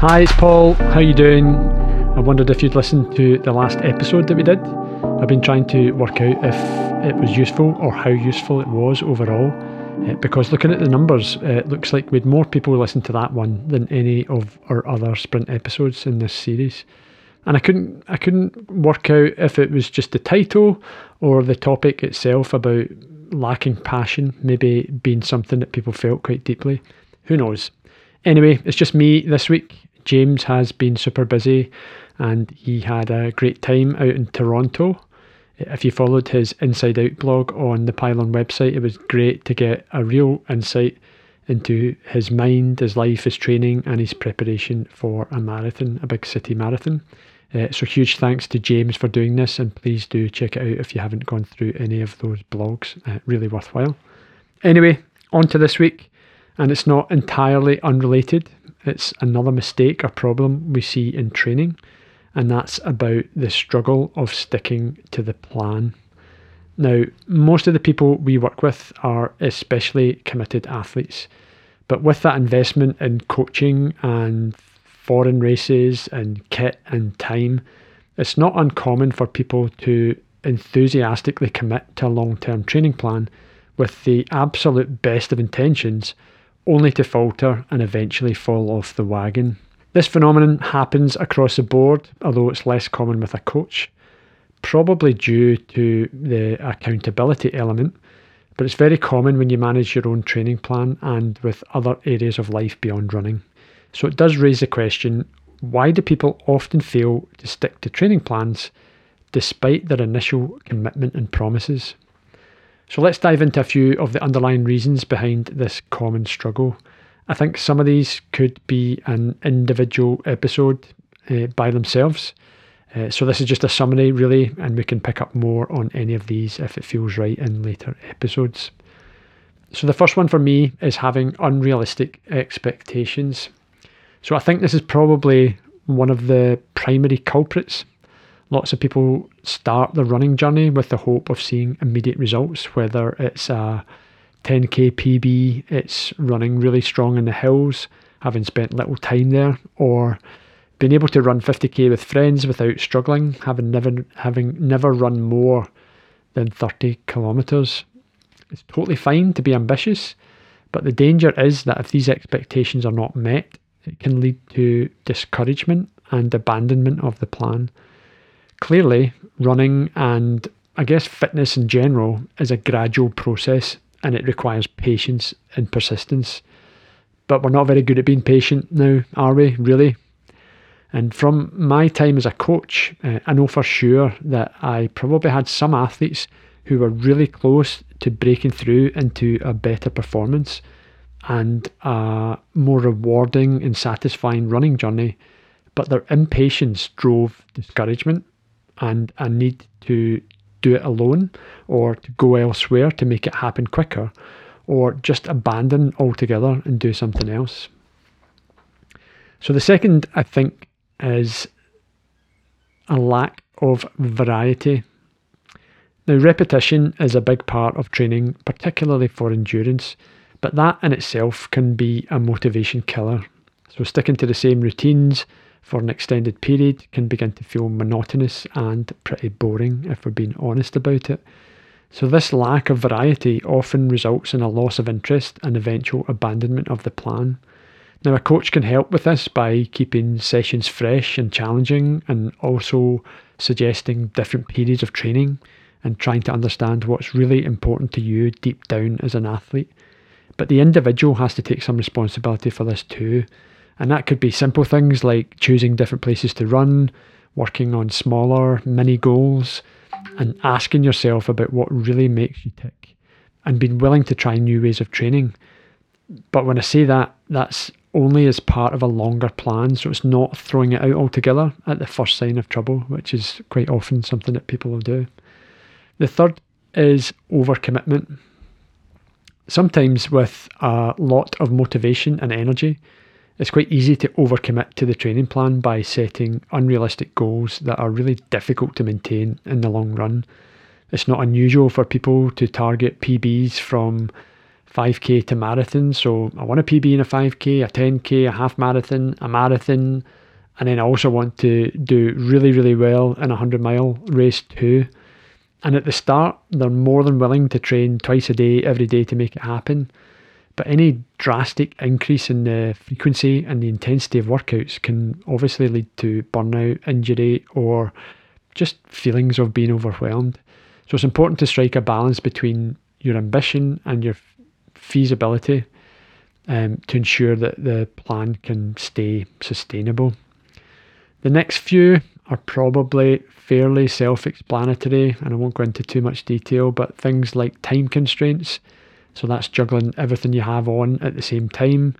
Hi, it's Paul. How you doing? I wondered if you'd listened to the last episode that we did. I've been trying to work out if it was useful or how useful it was overall. Uh, because looking at the numbers, uh, it looks like we had more people listen to that one than any of our other sprint episodes in this series. And I couldn't I couldn't work out if it was just the title or the topic itself about lacking passion, maybe being something that people felt quite deeply. Who knows? Anyway, it's just me this week. James has been super busy and he had a great time out in Toronto. If you followed his Inside Out blog on the Pyllon website, it was great to get a real insight into his mind, his life, his training, and his preparation for a marathon, a big city marathon. Uh, so, huge thanks to James for doing this, and please do check it out if you haven't gone through any of those blogs. Uh, really worthwhile. Anyway, on to this week and it's not entirely unrelated. It's another mistake or problem we see in training, and that's about the struggle of sticking to the plan. Now, most of the people we work with are especially committed athletes, but with that investment in coaching and foreign races and kit and time, it's not uncommon for people to enthusiastically commit to a long term training plan with the absolute best of intentions only to falter and eventually fall off the wagon. This phenomenon happens across the board, although it's less common with a coach, probably due to the accountability element, but it's very common when you manage your own training plan and with other areas of life beyond running. So it does raise the question why do people often fail to stick to training plans despite their initial commitment and promises? So let's dive into a few of the underlying reasons behind this common struggle. I think some of these could be an individual episode uh, by themselves. Uh, so this is just a summary, really, and we can pick up more on any of these if it feels right in later episodes. So the first one for me is having unrealistic expectations. So I think this is probably one of the primary culprits Lots of people start the running journey with the hope of seeing immediate results, whether it's a 10k PB, it's running really strong in the hills, having spent little time there, or being able to run 50k with friends without struggling, having never having never run more than 30 kilometers. It's totally fine to be ambitious, but the danger is that if these expectations are not met, it can lead to discouragement and abandonment of the plan. Clearly, running and I guess fitness in general is a gradual process and it requires patience and persistence. But we're not very good at being patient now, are we? Really? And from my time as a coach, uh, I know for sure that I probably had some athletes who were really close to breaking through into a better performance and a more rewarding and satisfying running journey, but their impatience drove discouragement and a need to do it alone or to go elsewhere to make it happen quicker or just abandon altogether and do something else. So the second, I think, is a lack of variety. Now, repetition is a big part of training, particularly for endurance, but that in itself can be a motivation killer. So, sticking to the same routines, for an extended period can begin to feel monotonous and pretty boring if we're being honest about it. So, this lack of variety often results in a loss of interest and eventual abandonment of the plan. Now, a coach can help with this by keeping sessions fresh and challenging and also suggesting different periods of training and trying to understand what's really important to you deep down as an athlete. But the individual has to take some responsibility for this too. And that could be simple things like choosing different places to run, working on smaller mini goals, and asking yourself about what really makes you tick and being willing to try new ways of training. But when I say that, that's only as part of a longer plan. So it's not throwing it out altogether at the first sign of trouble, which is quite often something that people will do. The third is overcommitment. Sometimes, with a lot of motivation and energy, it's quite easy to overcommit to the training plan by setting unrealistic goals that are really difficult to maintain in the long run. It's not unusual for people to target PBs from 5k to marathon. So I want a PB in a 5k, a 10k, a half marathon, a marathon, and then I also want to do really, really well in a 100 mile race too. And at the start, they're more than willing to train twice a day, every day to make it happen. But any drastic increase in the frequency and the intensity of workouts can obviously lead to burnout, injury, or just feelings of being overwhelmed. So it's important to strike a balance between your ambition and your feasibility um, to ensure that the plan can stay sustainable. The next few are probably fairly self explanatory, and I won't go into too much detail, but things like time constraints. So that's juggling everything you have on at the same time.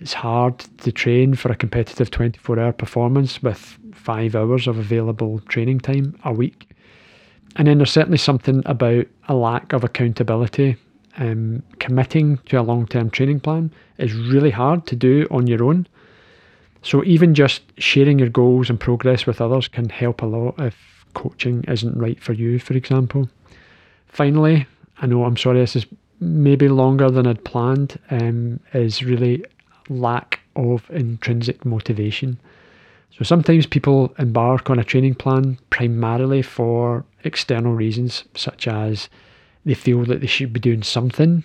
It's hard to train for a competitive 24 hour performance with five hours of available training time a week. And then there's certainly something about a lack of accountability. Um, committing to a long term training plan is really hard to do on your own. So even just sharing your goals and progress with others can help a lot if coaching isn't right for you, for example. Finally, I know I'm sorry this is maybe longer than I'd planned, um, is really lack of intrinsic motivation. So sometimes people embark on a training plan primarily for external reasons, such as they feel that they should be doing something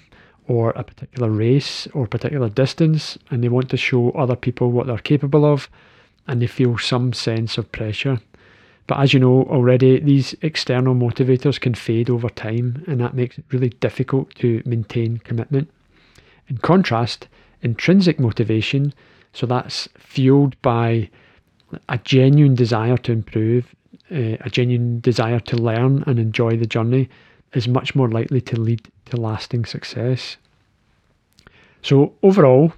or a particular race or particular distance and they want to show other people what they're capable of and they feel some sense of pressure. But as you know already, these external motivators can fade over time and that makes it really difficult to maintain commitment. In contrast, intrinsic motivation, so that's fueled by a genuine desire to improve, uh, a genuine desire to learn and enjoy the journey, is much more likely to lead to lasting success. So, overall,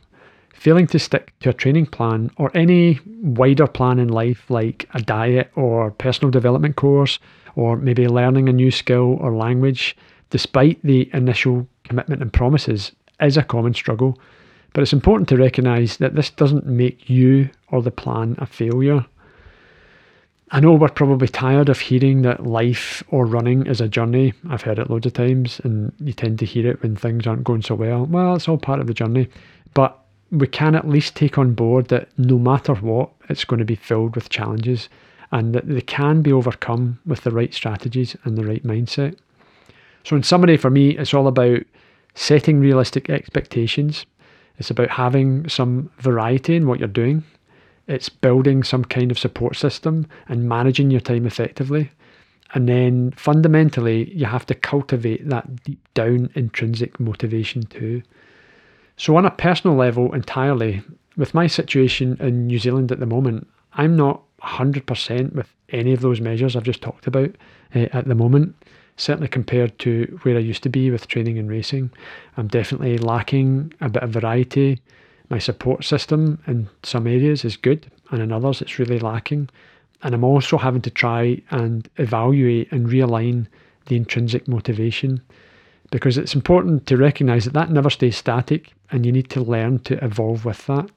failing to stick to a training plan or any wider plan in life, like a diet or personal development course, or maybe learning a new skill or language, despite the initial commitment and promises, is a common struggle. But it's important to recognise that this doesn't make you or the plan a failure. I know we're probably tired of hearing that life or running is a journey. I've heard it loads of times, and you tend to hear it when things aren't going so well. Well, it's all part of the journey. But we can at least take on board that no matter what, it's going to be filled with challenges and that they can be overcome with the right strategies and the right mindset. So, in summary, for me, it's all about setting realistic expectations. It's about having some variety in what you're doing it's building some kind of support system and managing your time effectively. And then fundamentally, you have to cultivate that deep down intrinsic motivation too. So, on a personal level, entirely, with my situation in New Zealand at the moment, I'm not 100% with any of those measures I've just talked about uh, at the moment. Certainly compared to where I used to be with training and racing, I'm definitely lacking a bit of variety my support system in some areas is good, and in others it's really lacking. And I'm also having to try and evaluate and realign the intrinsic motivation because it's important to recognize that that never stays static and you need to learn to evolve with that.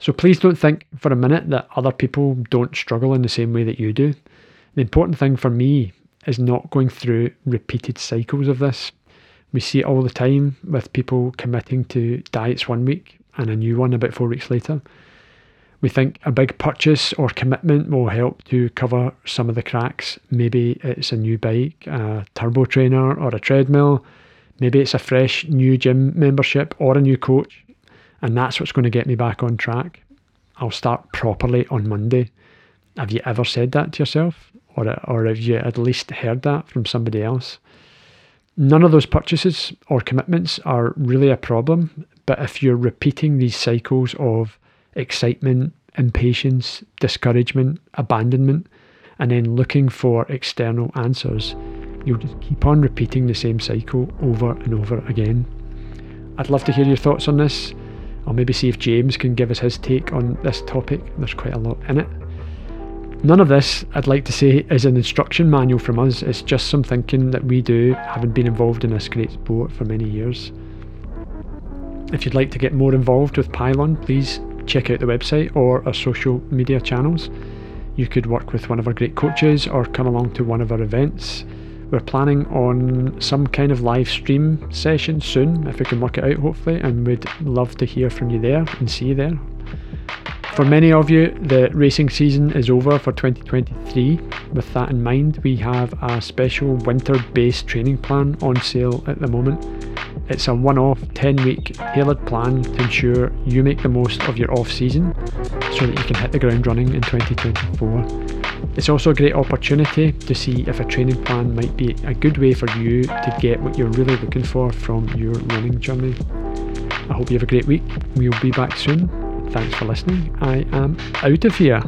So please don't think for a minute that other people don't struggle in the same way that you do. The important thing for me is not going through repeated cycles of this. We see it all the time with people committing to diets one week and a new one about four weeks later. We think a big purchase or commitment will help to cover some of the cracks. Maybe it's a new bike, a turbo trainer, or a treadmill. Maybe it's a fresh new gym membership or a new coach. And that's what's going to get me back on track. I'll start properly on Monday. Have you ever said that to yourself? Or, or have you at least heard that from somebody else? None of those purchases or commitments are really a problem but if you're repeating these cycles of excitement, impatience, discouragement, abandonment, and then looking for external answers, you'll just keep on repeating the same cycle over and over again. I'd love to hear your thoughts on this. I'll maybe see if James can give us his take on this topic. There's quite a lot in it. None of this, I'd like to say, is an instruction manual from us. It's just some thinking that we do, having been involved in this great sport for many years. If you'd like to get more involved with Pyllon, please check out the website or our social media channels. You could work with one of our great coaches or come along to one of our events. We're planning on some kind of live stream session soon, if we can work it out, hopefully, and we'd love to hear from you there and see you there. For many of you, the racing season is over for 2023. With that in mind, we have a special winter based training plan on sale at the moment. It's a one off 10 week tailored plan to ensure you make the most of your off season so that you can hit the ground running in 2024. It's also a great opportunity to see if a training plan might be a good way for you to get what you're really looking for from your running journey. I hope you have a great week. We'll be back soon. Thanks for listening. I am out of here.